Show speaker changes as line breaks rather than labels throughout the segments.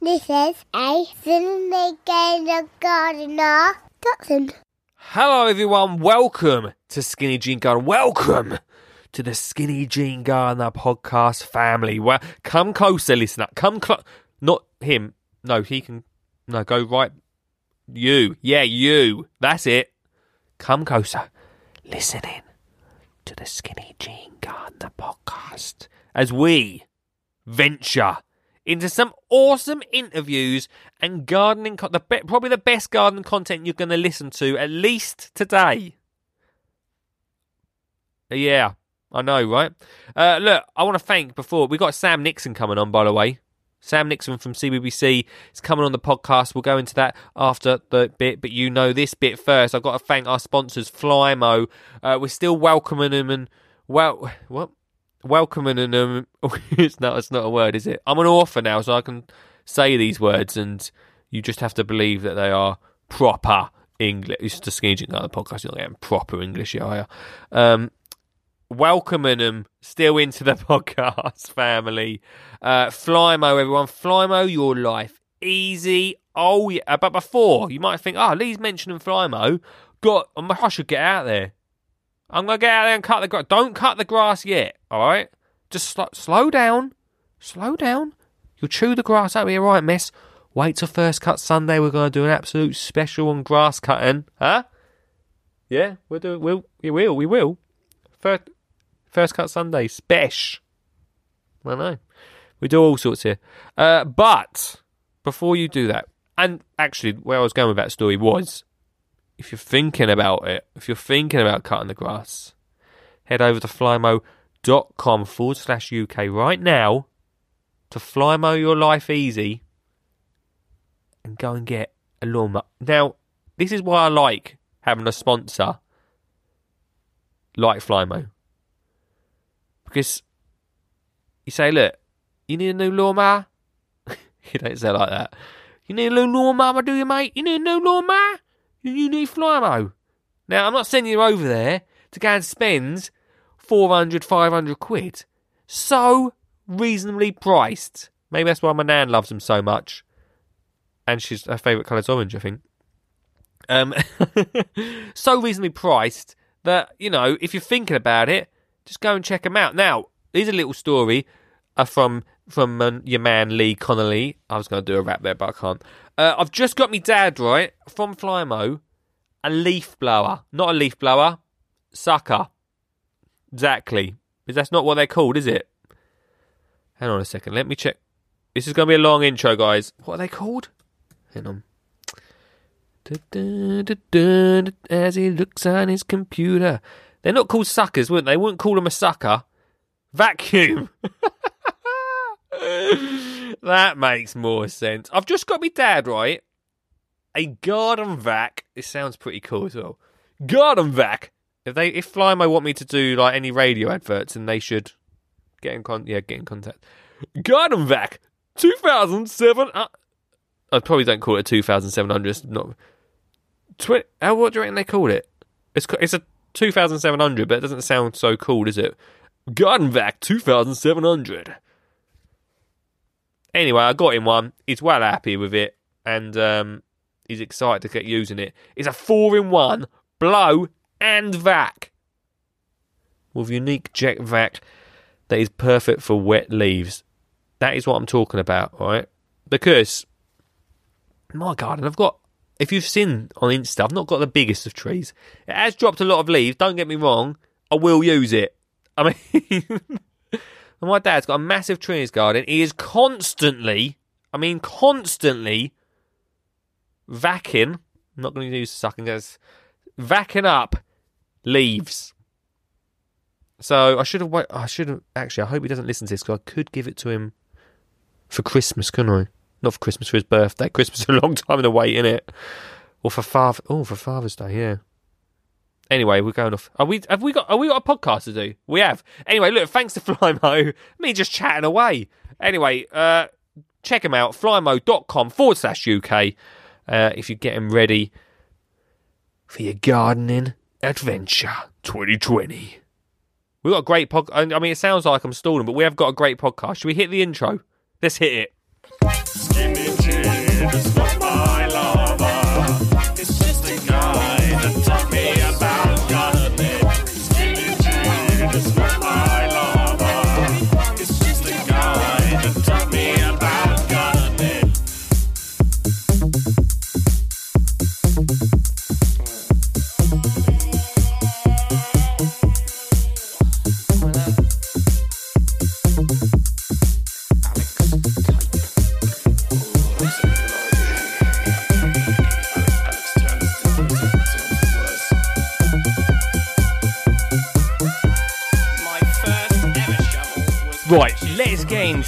This is a Cindy Gardener Dotson.
Hello, everyone. Welcome to Skinny Jean Garden. Welcome to the Skinny Jean Gardener podcast family. Well, come closer, listener. Come close. Not him. No, he can. No, go right. You. Yeah, you. That's it. Come closer. Listen in to the Skinny Jean Gardener podcast as we venture into some awesome interviews and gardening, co- the be- probably the best gardening content you're going to listen to at least today. Yeah, I know, right? Uh, look, I want to thank before we got Sam Nixon coming on, by the way. Sam Nixon from CBBC is coming on the podcast. We'll go into that after the bit, but you know this bit first. I've got to thank our sponsors, Flymo. Uh, we're still welcoming them and well, what? Welcoming them. it's not. It's not a word, is it? I'm an author now, so I can say these words, and you just have to believe that they are proper English. It's just skinging on the podcast. You're getting proper English, yeah. you? Um, welcoming them still into the podcast family. Uh, Flymo, everyone. Flymo, your life easy. Oh yeah, but before you might think, oh, Lee's mentioning Flymo. Got, I should get out there. I'm gonna get out there and cut the grass. Don't cut the grass yet. All right, just sl- slow down, slow down. You'll chew the grass out. Be right, miss. Wait till first cut Sunday. We're gonna do an absolute special on grass cutting, huh? Yeah, we'll do. We'll, we will. We will. First, first cut Sunday, special. I know. We do all sorts here. Uh, but before you do that, and actually, where I was going with that story was if you're thinking about it, if you're thinking about cutting the grass, head over to flymo.com forward slash UK right now to Flymo Your Life Easy and go and get a lawnmower. Now, this is why I like having a sponsor like Flymo. Because you say, look, you need a new lawnmower? you don't say like that. You need a new lawnmower, do you, mate? You need a new lawnmower? You need Flymo. Now, I'm not sending you over there to go and spend 400, 500 quid. So reasonably priced. Maybe that's why my nan loves them so much. And she's her favourite colour's orange, I think. Um, so reasonably priced that, you know, if you're thinking about it, just go and check them out. Now, here's a little story uh, from from um, your man Lee Connelly. I was going to do a rap there, but I can't. Uh, I've just got me dad right from Flymo, a leaf blower, not a leaf blower, sucker. Exactly, because that's not what they're called, is it? Hang on a second, let me check. This is going to be a long intro, guys. What are they called? Hang on. As he looks on his computer, they're not called suckers, wouldn't they? Wouldn't call them a sucker. Vacuum. that makes more sense. I've just got me dad right. A garden vac. This sounds pretty cool as well. Garden vac. If they if Flymo want me to do like any radio adverts, then they should get in con yeah get in contact. Garden vac. Two thousand seven. Uh, I probably don't call it a two thousand seven hundred. Not. Twi- how what do you reckon they called it? It's it's a two thousand seven hundred, but it doesn't sound so cool, does it? Garden vac two thousand seven hundred. Anyway, I got him one. He's well happy with it, and um, he's excited to get using it. It's a four-in-one blow and vac with unique jet vac that is perfect for wet leaves. That is what I'm talking about, right? Because my garden, I've got. If you've seen on Insta, I've not got the biggest of trees. It has dropped a lot of leaves. Don't get me wrong. I will use it. I mean. My dad's got a massive tree in his garden. He is constantly, I mean, constantly vacuuming. I'm not going to use sucking as vacuuming up leaves. So I should have. I should have actually. I hope he doesn't listen to this because I could give it to him for Christmas, couldn't I? Not for Christmas, for his birthday. Christmas is a long time in the wait, isn't it? Or for father. Oh, for Father's Day, yeah. Anyway, we're going off. Are we? Have we got? Are we got a podcast to do? We have. Anyway, look. Thanks to Flymo. Me just chatting away. Anyway, uh, check them out. Flymo.com forward slash UK. Uh, if you're getting ready for your gardening Adventure 2020. We've got a great podcast. I mean, it sounds like I'm stalling, but we have got a great podcast. Should we hit the intro? Let's hit it.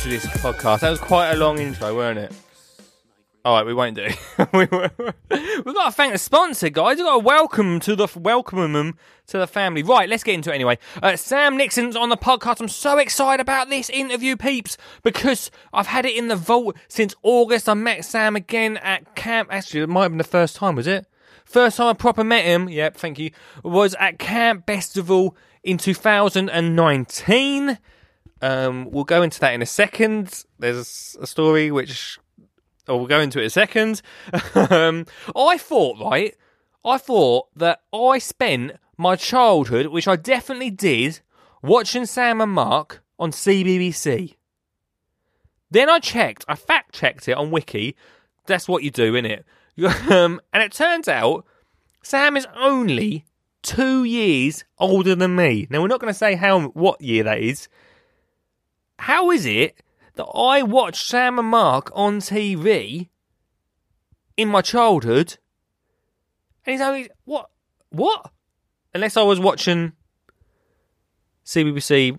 Into this podcast. That was quite a long intro, weren't it? All right, we won't do. we We've got to thank the sponsor, guys. We've got to welcome to the welcome them to the family. Right, let's get into it anyway. Uh, Sam Nixon's on the podcast. I'm so excited about this interview, peeps, because I've had it in the vault since August. I met Sam again at camp. Actually, it might have been the first time, was it? First time I proper met him. Yep, thank you. Was at Camp Bestival in 2019. Um, we'll go into that in a second. There's a story which or we'll go into it in a second. um, I thought, right, I thought that I spent my childhood, which I definitely did, watching Sam and Mark on CBBC. Then I checked, I fact checked it on Wiki. That's what you do, innit? Um, and it turns out Sam is only two years older than me. Now we're not going to say how what year that is. How is it that I watched Sam and Mark on TV in my childhood, and he's only what what? Unless I was watching CBBC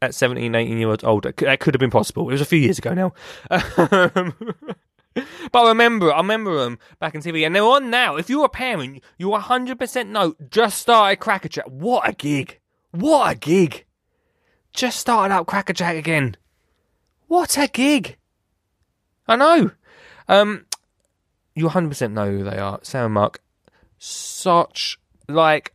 at 17, 18 years old. That could have been possible. It was a few years ago now. Um, but I remember, I remember them back in TV, and they're on now. If you're a parent, you 100% know. Just started Crackerjack. What a gig! What a gig! Just started out Crackerjack again. What a gig! I know. Um, you 100% know who they are. Sam and Mark. Such, like,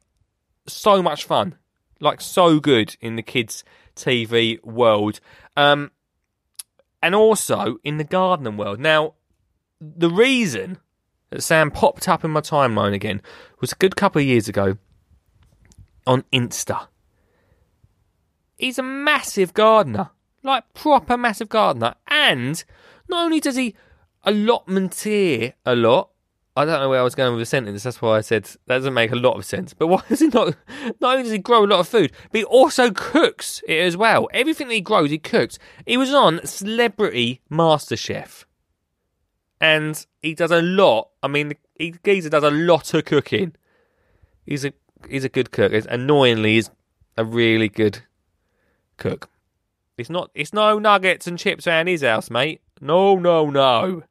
so much fun. Like, so good in the kids' TV world. Um, and also in the gardening world. Now, the reason that Sam popped up in my timeline again was a good couple of years ago on Insta. He's a massive gardener like proper massive gardener. And not only does he allotmenteer a lot, I don't know where I was going with the sentence. That's why I said that doesn't make a lot of sense. But why does he not? Not only does he grow a lot of food, but he also cooks it as well. Everything that he grows, he cooks. He was on Celebrity MasterChef, and he does a lot. I mean, he geezer does a lot of cooking. He's a he's a good cook. Annoyingly, he's a really good cook. It's not. It's no nuggets and chips around his house, mate. No, no, no.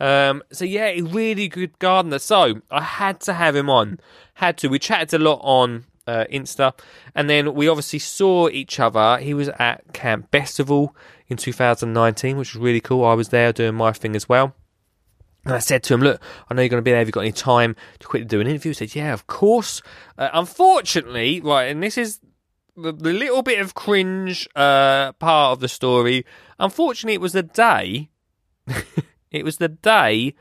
Um, so yeah, a really good gardener. So I had to have him on. Had to. We chatted a lot on uh, Insta, and then we obviously saw each other. He was at Camp Bestival in 2019, which was really cool. I was there doing my thing as well. And I said to him, "Look, I know you're going to be there. Have you got any time to quickly do an interview?" He said, "Yeah, of course." Uh, unfortunately, right, and this is the, the little bit of cringe uh, part of the story. Unfortunately, it was the day. it was the day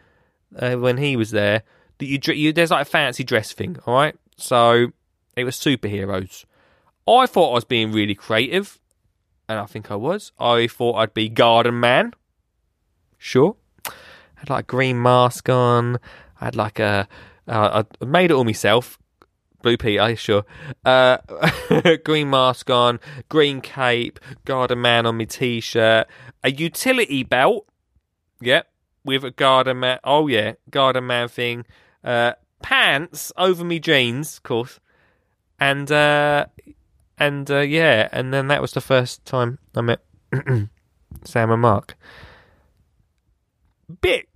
uh, when he was there that you, you there's like a fancy dress thing. All right, so it was superheroes. I thought I was being really creative, and I think I was. I thought I'd be Garden Man. Sure, I had like a green mask on. I had like a. Uh, I made it all myself. Blue Peter, sure. Uh, green mask on, green cape, garden man on my t-shirt, a utility belt. Yep, with a garden man. Oh yeah, garden man thing. Uh, pants over me jeans, of course, and uh, and uh, yeah, and then that was the first time I met Sam and Mark. Bit.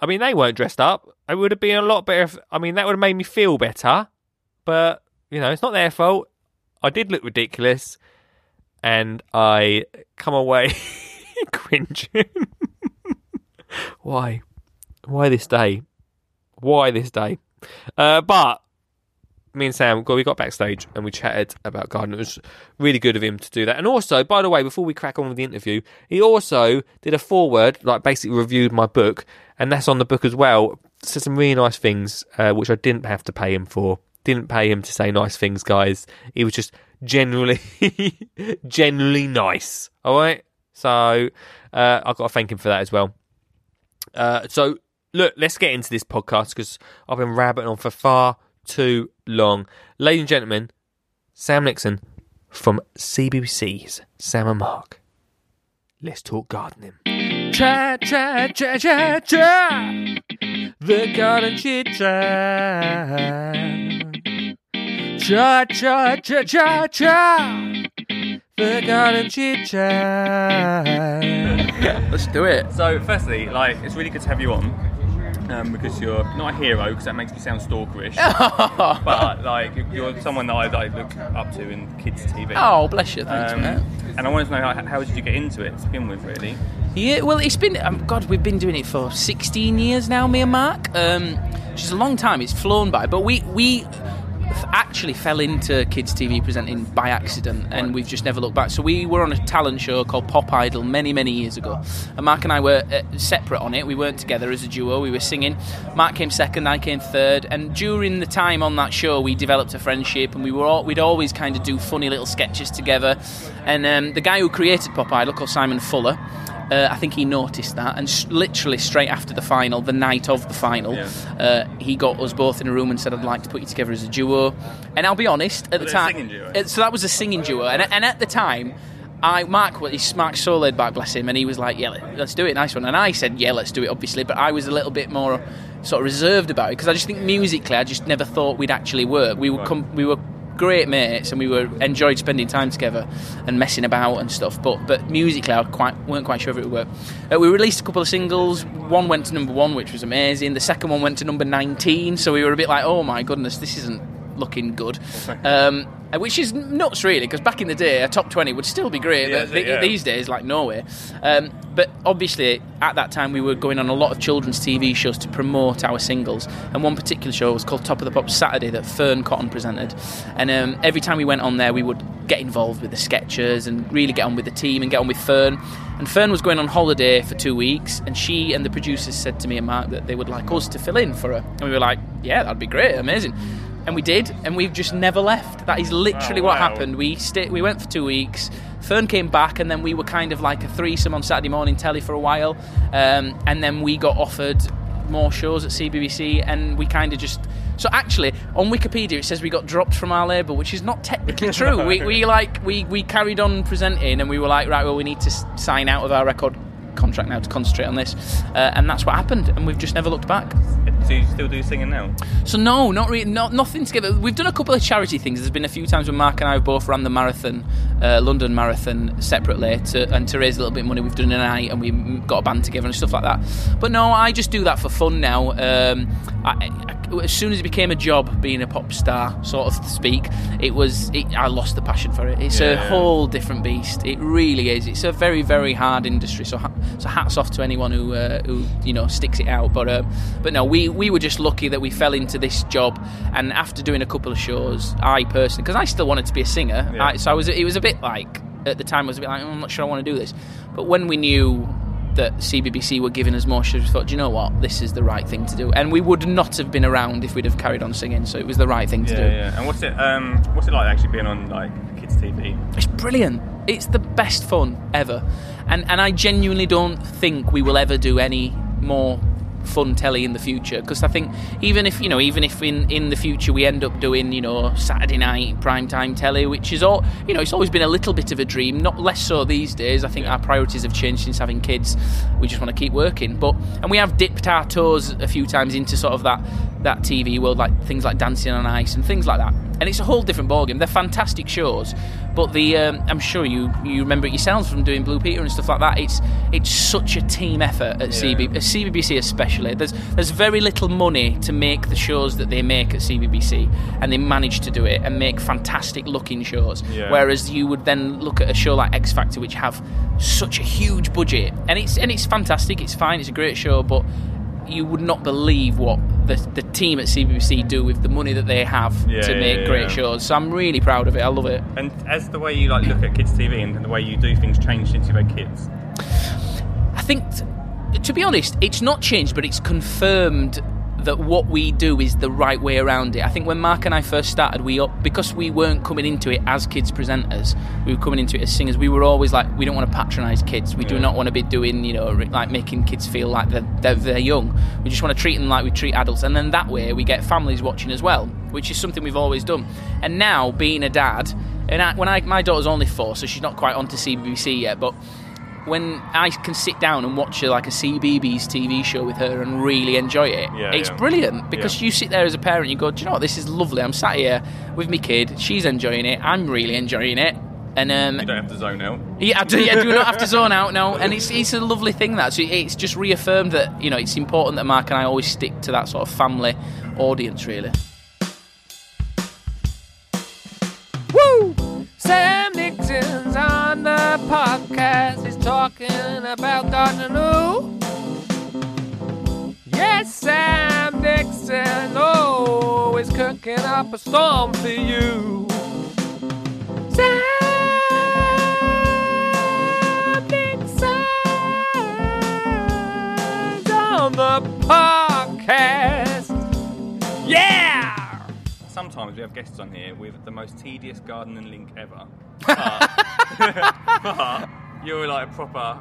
I mean, they weren't dressed up. It would have been a lot better. If, I mean, that would have made me feel better but, you know, it's not their fault. I did look ridiculous and I come away cringing. Why? Why this day? Why this day? Uh, but me and Sam, we got backstage and we chatted about gardening. It was really good of him to do that. And also, by the way, before we crack on with the interview, he also did a foreword, like basically reviewed my book, and that's on the book as well. Said some really nice things, uh, which I didn't have to pay him for didn't pay him to say nice things, guys. He was just generally, generally nice. All right. So uh, I've got to thank him for that as well. Uh, so look, let's get into this podcast because I've been rabbiting on for far too long. Ladies and gentlemen, Sam Nixon from CBBC's Sam and Mark. Let's talk gardening. Chat, chat, chat, chat, chat. The garden chit chat. Cha cha cha cha cha. The The garden chit chat.
Let's do it.
So, firstly, like, it's really good to have you on. Um, because you're not a hero, because that makes me sound stalkerish. but like, you're someone that I like, look up to in kids' TV.
Oh, bless you. Thanks,
Um,
mate.
and I wanted to know how, how did you get into it to begin with, really?
Yeah, well, it's been um, God. We've been doing it for 16 years now, me and Mark. Um, which is a long time. It's flown by, but we we f- actually fell into kids TV presenting by accident, and we've just never looked back. So we were on a talent show called Pop Idol many many years ago, and Mark and I were uh, separate on it. We weren't together as a duo. We were singing. Mark came second, I came third, and during the time on that show, we developed a friendship, and we were all, we'd always kind of do funny little sketches together. And um, the guy who created Pop Idol, called Simon Fuller. Uh, I think he noticed that, and s literally straight after the final, the night of the final,
Yeah.
uh, he got us both in a room and said, "I'd like to put you together as a duo." And I'll be honest, at the
it
time, uh, so that was a singing duo, and, and at the time. I Mark, he's Mark's so laid back, bless him, and he was like, "Yeah, let- let's do it, nice one." And I said, "Yeah, let's do it," obviously, but I was a little bit more sort of reserved about it because I just think musically, I just never thought we'd actually work. We were com- we were great mates and we were enjoyed spending time together and messing about and stuff. But but musically, I quite weren't quite sure if it would work. Uh, we released a couple of singles. One went to number one, which was amazing. The second one went to number nineteen, so we were a bit like, "Oh my goodness, this isn't looking good." Um, which is nuts, really, because back in the day, a top 20 would still be great.
Yeah,
but th-
yeah.
These days, like, no way. Um, but obviously, at that time, we were going on a lot of children's TV shows to promote our singles. And one particular show was called Top of the Pops Saturday that Fearne Cotton presented. And um, every time we went on there, we would get involved with the sketches and really get on with the team and get on with Fearne. And Fern was going on holiday for two weeks, and she and the producers said to me and Mark that they would like us to fill in for her. And we were like, yeah, that'd be great, amazing. And we did, and we've just never left. That is literally
Oh,
what happened. We sta we went for two weeks. Fearne came back, and then we were kind of like a threesome on Saturday morning telly for a while. Um, and then we got offered more shows at CBBC, and we kind of just. So actually, on Wikipedia it says we got dropped from our label, which is not technically true. we, we like we, we carried on presenting, and we were like, right, well, we need to sign out of our record contract now to concentrate on this, uh, and that's what happened. And we've just never looked back.
Do you still do singing now?
So no, not really, not nothing together. We've done a couple of charity things. There's been a few times when Mark and I have both ran the marathon, uh, London Marathon, separately, to, and to raise a little bit of money. We've done a night and we got a band together and stuff like that. But no, I just do that for fun now. Um, I, I- as soon as it became a job, being a pop star, sort of to speak, it was. It, I lost the passion for it. It's a whole different beast. It really is. It's a very, very hard industry. So, ha- so hats off to anyone who, uh, who you know, sticks it out. But, uh, but no, we we were just lucky that we fell into this job. And after doing a couple of shows, I personally, because I still wanted to be a singer,
Yeah.
I, so I was. It was a bit like at the time, I was a bit like, "Oh, I'm not sure I want to do this. But when we knew that CBBC were giving us more shows, we thought, "Do you know what, this is the right thing to do. And we would not have been around if we'd have carried on singing. So it was the right thing to
Yeah,
do.
yeah. And what's it? Um, what's it like actually being on like kids' TV?
It's brilliant. It's the best fun ever. And and I genuinely don't think we will ever do any more fun telly in the future because I think even if you know even if in in the future we end up doing you know Saturday night prime time telly which is all you know it's always been a little bit of a dream not less so these days. I think our priorities have changed since having kids. We just want to keep working. But and we have dipped our toes a few times into sort of that that TV world like things like Dancing on Ice and things like that. And it's a whole different ballgame. They're fantastic shows but the um, I'm sure you you remember it yourselves from doing Blue Peter and stuff like that. It's it's such a team effort at CB, at CBBC especially there's there's very little money to make the shows that they make at CBBC and they manage to do it and make fantastic looking shows
Yeah.
whereas you would then look at a show like X Factor which have such a huge budget and it's and it's fantastic it's fine it's a great show but you would not believe what the, the team at CBBC do with the money that they have
Yeah,
to make
yeah,
great
yeah.
shows. So I'm really proud of it. I love it.
And as the way you like look at kids' TV and the way you do things changed since you had kids.
I think, t- to be honest, it's not changed, but it's confirmed that what we do is the right way around it. I think when Mark and I first started, we because we weren't coming into it as kids presenters, we were coming into it as singers. We were always like, we don't want to patronise kids. We do not want to be doing, you know, like making kids feel like they're, they're they're young. We just want to treat them like we treat adults, and then that way we get families watching as well, which is something we've always done. And now being a dad, and I, when I my daughter's only four, so she's not quite on to CBBC yet, but when I can sit down and watch a, like a CBBC TV show with her and really enjoy it,
Yeah,
it's
yeah.
brilliant because
Yeah.
you sit there as a parent, you go, do you know what, this is lovely. I'm sat here with my kid, she's enjoying it, I'm really enjoying it. And um,
You don't have to zone out.
yeah, I do, yeah, do not have to zone out, no. And it's it's a lovely thing that so it's just reaffirmed that you know it's important that Mark and I always stick to that sort of family audience, really.
Talking about gardening. Ooh. Yes, Sam Nixon. Oh, is cooking up a storm for you. Sam Nixon's on the podcast. Yeah!
Sometimes we have guests on here with the most tedious gardening link ever. But, but you're like a proper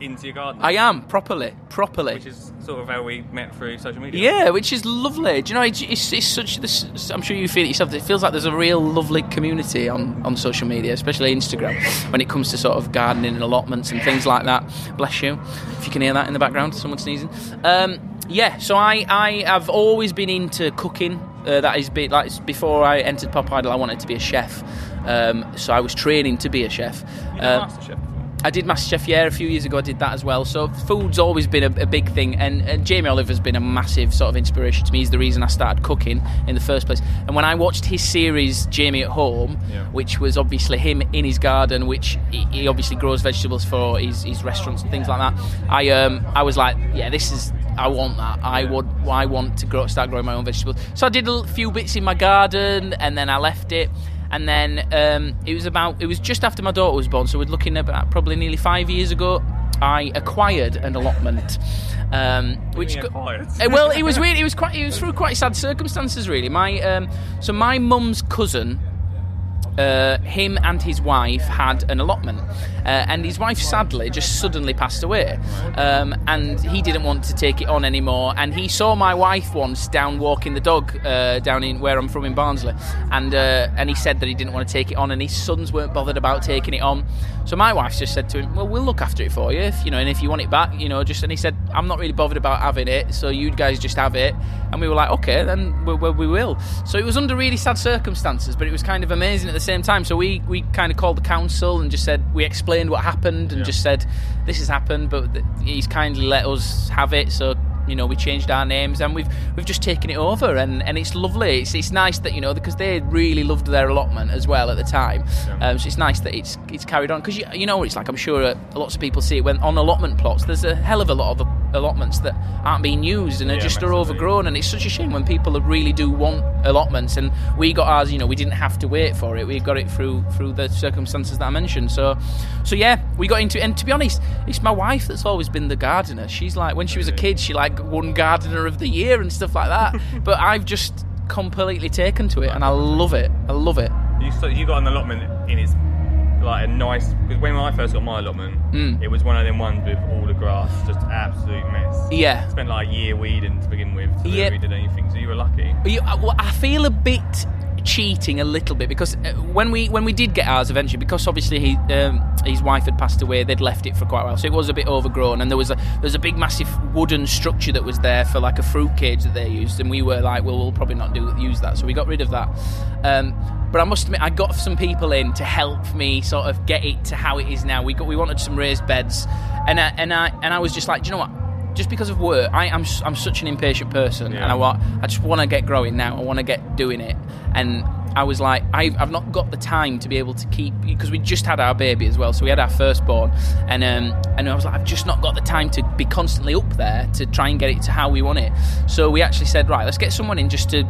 into your garden.
I am properly, properly.
Which is sort of how we met through social media.
Yeah, which is lovely. Do you know? It's, it's, it's such. This, I'm sure you feel it yourself. It feels like there's a real lovely community on, on social media, especially Instagram, when it comes to sort of gardening and allotments and things like that. Bless you, if you can hear that in the background, someone sneezing. Um, yeah, so I, I have always been into cooking. Uh, that is, be, like before I entered Pop Idol, I wanted to be a chef. Um, so I was training to be a chef.
Know MasterChef before?
I did MasterChef, yeah, a few years ago. I did that as well. So food's always been a, a big thing, and, and Jamie Oliver's been a massive sort of inspiration to me. He's the reason I started cooking in the first place. And when I watched his series Jamie at Home,
Yeah.
which was obviously him in his garden, which he, he obviously grows vegetables for his, his restaurants and things like that, I um I was like, yeah, this is. I want that. I
Yeah.
would. I want to grow, start growing my own vegetables. So I did a few bits in my garden, and then I left it. And then um, it was about. It was just after my daughter was born, so we're looking at about probably nearly five years ago. I acquired an allotment, um, which
acquired.
Uh, well, it was weird. It was quite. It was through quite sad circumstances, really. My um, so my mum's cousin uh, him and his wife had an allotment, uh, and his wife sadly just suddenly passed away, um, and he didn't want to take it on anymore. And he saw my wife once down walking the dog uh, down in where I'm from in Barnsley, and uh, and he said that he didn't want to take it on, and his sons weren't bothered about taking it on. So my wife just said to him, "Well, we'll look after it for you, if you know, and if you want it back, you know, just." And he said, "I'm not really bothered about having it, so you guys just have it." And we were like, "Okay, then we, we, we will." So it was under really sad circumstances, but it was kind of amazing at the same time. So we we kind of called the council and just said we explained what happened and
Yeah.
just said this has happened, but he's kindly let us have it. So you know we changed our names and we've we've just taken it over and, and it's lovely. It's it's nice that you know because they really loved their allotment as well at the time.
Yeah.
Um, so it's nice that it's it's carried on because you, you know what it's like. I'm sure uh, lots of people see it when on allotment plots. There's a hell of a lot of allotments that aren't being used and are just are overgrown and it's such a shame when people really do want allotments and we got ours you know we didn't have to wait for it we got it through through the circumstances that I mentioned so so yeah we got into it and to be honest it's my wife that's always been the gardener she's like when she was a kid she like won gardener of the year and stuff like that but I've just completely taken to it and I love it I love it
You, so you got an allotment in its like a nice. Because when I first got my allotment,
Mm.
it was one of them ones with all the grass, just absolute mess.
yeah
Spent like a year weeding to begin with. To
Yeah.
we did anything, so you were lucky.
You, I, well, I feel a bit cheating a little bit because uh, when we when we did get ours eventually, because obviously he um, his wife had passed away, they'd left it for quite a while, so it was a bit overgrown, and there was a there was a big massive wooden structure that was there for like a fruit cage that they used, and we were like, well, we'll probably not do use that, so we got rid of that. Um, but I must admit, I got some people in to help me sort of get it to how it is now. We got we wanted some raised beds, and I, and I and I was just like, do you know what? Just because of work, I am I'm such an impatient person,
Yeah.
and I want I just want to get growing now. I want to get doing it, and I was like, I've, I've not got the time to be able to keep because we just had our baby as well, so we had our firstborn, and um, and I was like, I've just not got the time to be constantly up there to try and get it to how we want it. So we actually said, right, let's get someone in just to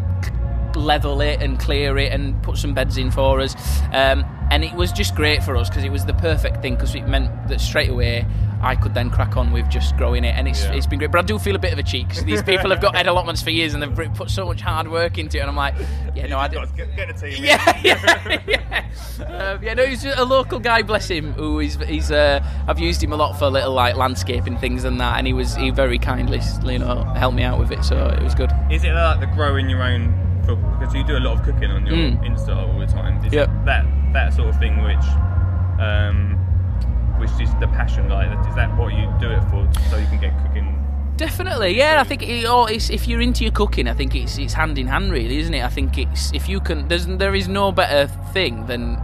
level it and clear it and put some beds in for us. Um, and it was just great for us because it was the perfect thing because it meant that straight away I could then crack on with just growing it, and it's
Yeah.
it's been great. But I do feel a bit of a cheat because these people have got head allotments for years and they've put so much hard work into it, and I'm like, yeah, no, I
got get, get a team.
Yeah, yeah, yeah. Um, yeah, no, he's a local guy, bless him. Who is he's uh, I've used him a lot for little like landscaping things and that, and he was he very kindly, you know, helped me out with it, so it was good.
Is it like the growing your own? For, because you do a lot of cooking on your
Mm.
Insta all the time. Is
Yep.
that that sort of thing which, um, which is the passion? Like, is that what you do it for? So you can get cooking.
Definitely, yeah. I think it, it's, if you're into your cooking, I think it's it's hand in hand, really, isn't it? I think it's if you can, there's there is no better thing than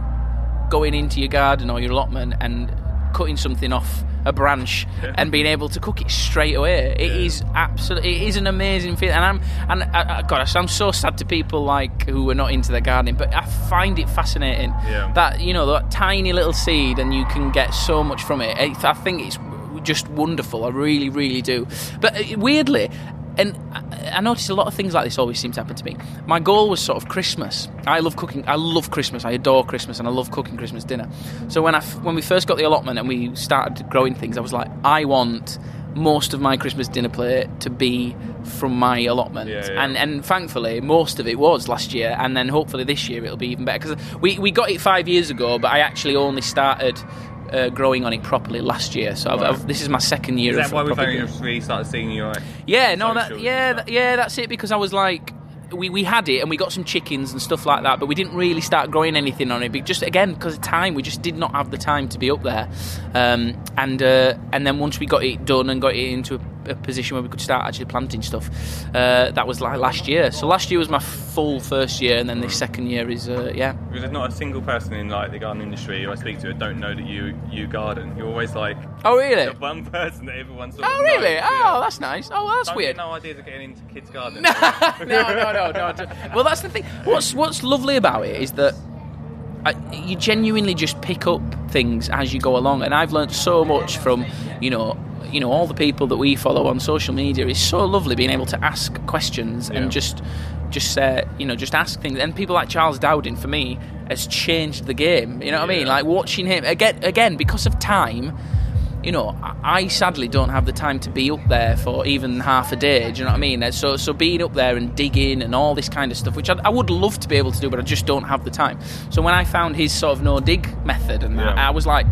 going into your garden or your allotment and cutting something off a branch and being able to cook it straight away. It is absolutely, it is an amazing feeling. And I'm, and I, I, God, I'm so sad to people like who are not into their gardening, but I find it fascinating
Yeah.
that you know that tiny little seed and you can get so much from it. It- I think it's just wonderful. I really, really do. But uh, weirdly. And I- noticed a lot of things like this always seem to happen to me. My goal was sort of Christmas. I love cooking. I love Christmas. I adore Christmas, and I love cooking Christmas dinner. So when I f- when we first got the allotment and we started growing things, I was like, I want most of my Christmas dinner plate to be from my allotment.
Yeah, yeah.
And and thankfully, most of it was last year, and then hopefully this year it'll be even better. Because we we got it five years ago, but I actually only started. Uh, growing on it properly last year, so I've,
Right.
I've, this is my second year.
Is
of
that why we've only really started seeing you like
yeah, no, that yeah, that, yeah, that's it. Because I was like, we, we had it and we got some chickens and stuff like that, but we didn't really start growing anything on it. But just again because of time, we just did not have the time to be up there. Um, and uh, and then once we got it done and got it into a, a position where we could start actually planting stuff, uh, that was like last year. So last year was my full first year, and then this second year is uh, yeah.
Because there's not a single person in like the garden industry who I speak to that don't know that you you garden. You're always like
Oh really?
the one person that everyone sort
Oh really?
knows,
Oh,
yeah.
that's nice. Oh, well, that's
Don't
weird.
no ideas of getting into kids' gardens.
no, no, no, no. no. Well, that's the thing. What's What's lovely about it is that I, you genuinely just pick up things as you go along, and I've learned so much from you know. You know, all the people that we follow on social media is so lovely being able to ask questions
Yeah.
and just, just uh, you know, just ask things. And people like Charles Dowding, for me, has changed the game. You know what I mean? Like watching him again, again because of time you know, I sadly don't have the time to be up there for even half a day. Do you know what I mean? So, so being up there and digging and all this kind of stuff, which I, I would love to be able to do, but I just don't have the time. So when I found his sort of no dig method, and that,
Yeah.
I was like,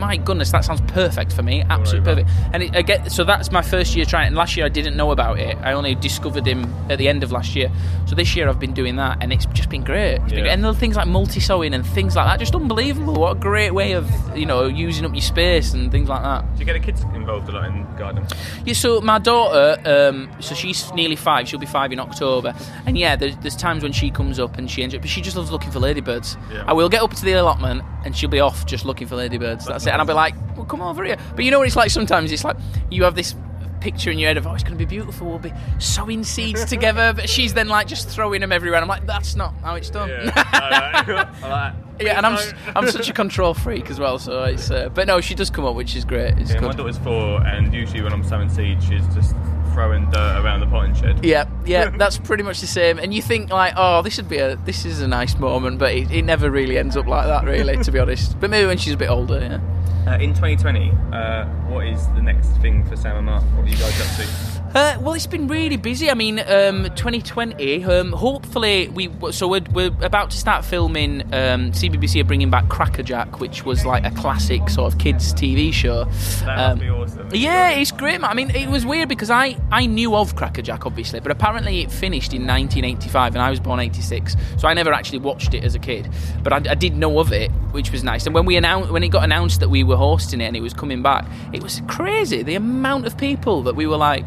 my goodness, that sounds perfect for me, absolutely perfect. And it, I get so that's my first year trying. And last year I didn't know about it. I only discovered him at the end of last year. So this year I've been doing that, and it's just been great. It's been great. And little things like multi sowing and things like that, just unbelievable. What a great way of you know using up your space and things like that.
Do you get the kids involved a lot in gardening?
Yeah, so my daughter, um, so she's nearly five. She'll be five in October, and yeah, there's, there's times when she comes up and she ends up, but she just loves looking for ladybirds.
Yeah.
I will get up to the allotment, and she'll be off just looking for ladybirds. That's, it, and I'll be like, "Well, come over here." But you know what it's like? Sometimes it's like you have this picture in your head of, "Oh, it's going to be beautiful. We'll be sowing seeds together," but she's then like just throwing them everywhere. And I'm like, "That's not how it's done."
Yeah.
Yeah, and I'm I'm such a control freak as well, so it's. Uh, but no, she does come up, which is great. It's
Yeah, my daughter's four, and usually when I'm sowing seeds, she's just throwing dirt around the potting shed.
Yeah, yeah, that's pretty much the same. And you think like, oh, this would be a this is a nice moment, but it, it never really ends up like that, really, to be honest. But maybe when she's a bit older, yeah.
Uh, in 2020, uh, what is the next thing for Sam and Mark? What are you guys up to?
Uh, well, it's been really busy. I mean, um, 2020. Um, hopefully, we so we're, we're about to start filming. Um, CBBC are bringing back Crackerjack, which was like a classic sort of kids TV show.
That
Um,
be awesome.
Yeah, it's great. man. I mean, it was weird because I, I knew of Crackerjack, obviously, but apparently it finished in 1985 and I was born 86, so I never actually watched it as a kid. But I, I did know of it, which was nice. And when we announced, when it got announced that we were hosting it and it was coming back, it was crazy. The amount of people that we were like,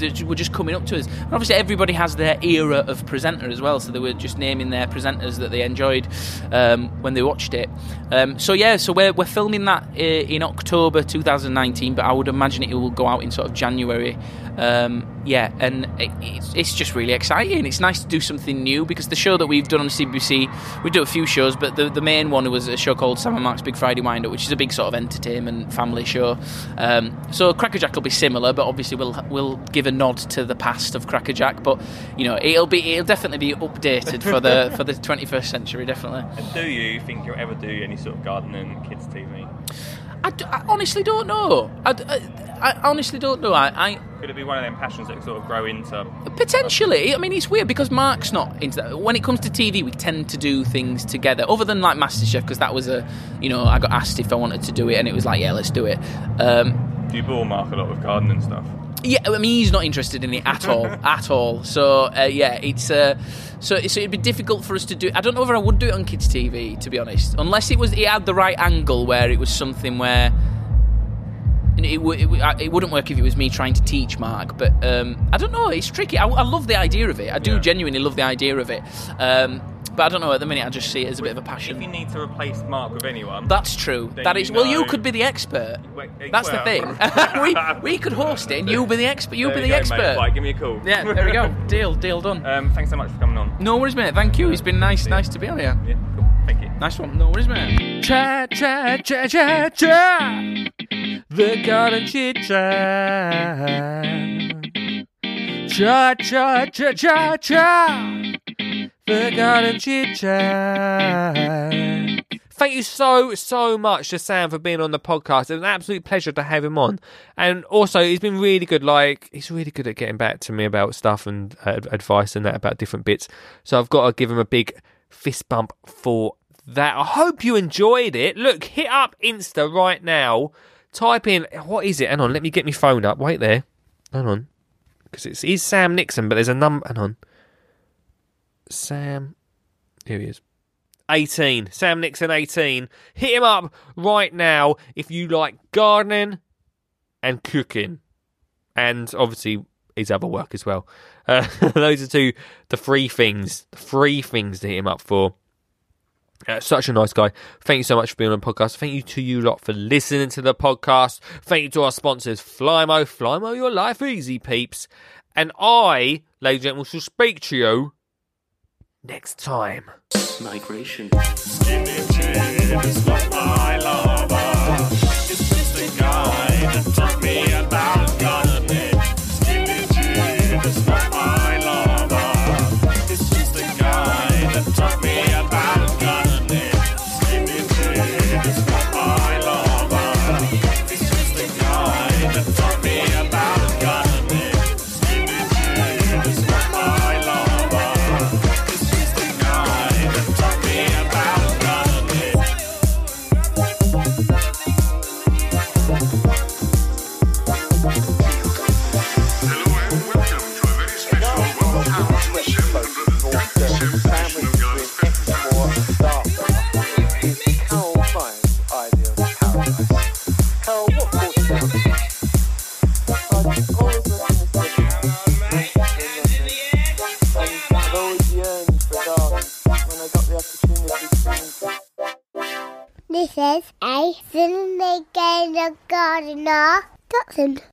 that were just coming up to us. And obviously, everybody has their era of presenter as well, so they were just naming their presenters that they enjoyed um, when they watched it. Um, so yeah, so we're, we're filming that uh, in October 2019, but I would imagine it will go out in sort of January. Um, yeah, and it, it's, it's just really exciting. It's nice to do something new because the show that we've done on CBBC, we do a few shows, but the, the main one was a show called Sam and Mark's Big Friday Wind Up, which is a big sort of entertainment family show. Um, so Crackerjack will be similar, but obviously we'll we'll give a nod to the past of Crackerjack. But you know, it'll be it'll definitely be updated for the for the 21st century, definitely.
And do you think you'll ever do any sort of gardening kids TV?
I, d- I honestly don't know. I, d- I- I honestly don't know. I, I
Could it be one of them passions that sort of grow into?
Potentially, I mean, it's weird because Mark's not into that. When it comes to TV, we tend to do things together, other than like MasterChef, because that was a, you know, I got asked if I wanted to do it, and it was like, yeah, let's do it. Um,
Do you bore Mark a lot with gardening stuff?
Yeah, I mean, he's not interested in it at all, at all. So uh, yeah, it's uh, so so it'd be difficult for us to do. I don't know whether I would do it on kids' TV, to be honest, unless it was it had the right angle where it was something where. It, w- it, w- it wouldn't work if it was me trying to teach Mark, but um, I don't know. It's tricky. I, I love the idea of it. I do
Yeah.
genuinely love the idea of it. Um, but I don't know. At the minute, I just see it as a bit of a passion.
If you need to replace Mark with anyone,
That's true. That
you
is. Well, you could be the expert.
Well,
That's the thing. we we could host it, and you'll be the expert. You'll be the
go, mate.
expert.
Right, give me a call.
Yeah, there we go. Deal, deal done.
Um, thanks so much for coming on.
No worries, mate. Thank you. It's been nice, nice to be on here.
Yeah, cool. Thank you.
Nice one. No worries, mate.
Chat, chat, chat, chat, chat. The garden chit chat. Chat, chat, chat, chat, chat. The garden chit chat. Thank you so, so much to Sam for being on the podcast. It was an absolute pleasure to have him on. And also, he's been really good. Like, he's really good at getting back to me about stuff and uh, advice and that about different bits. So I've got to give him a big fist bump for that. I hope you enjoyed it. Look, hit up Insta right now. Type in, what is it? Hang on, let me get my phone up. Wait there. Hang on. Because it's he's Sam Nixon, but there's a number. Hang on. Sam. Here he is. 18. Sam Nixon 18. Hit him up right now if you like gardening and cooking. And obviously his other work as well. Uh, those are two, the three things, the three things to hit him up for. Uh, such a nice guy. Thank you so much for being on the podcast. Thank you to you lot for listening to the podcast. Thank you to our sponsors, Flymo. Flymo, your life easy, peeps. And I, ladies and gentlemen, shall speak to you next time.
Migration.
This is a Cindy Gator Dotson.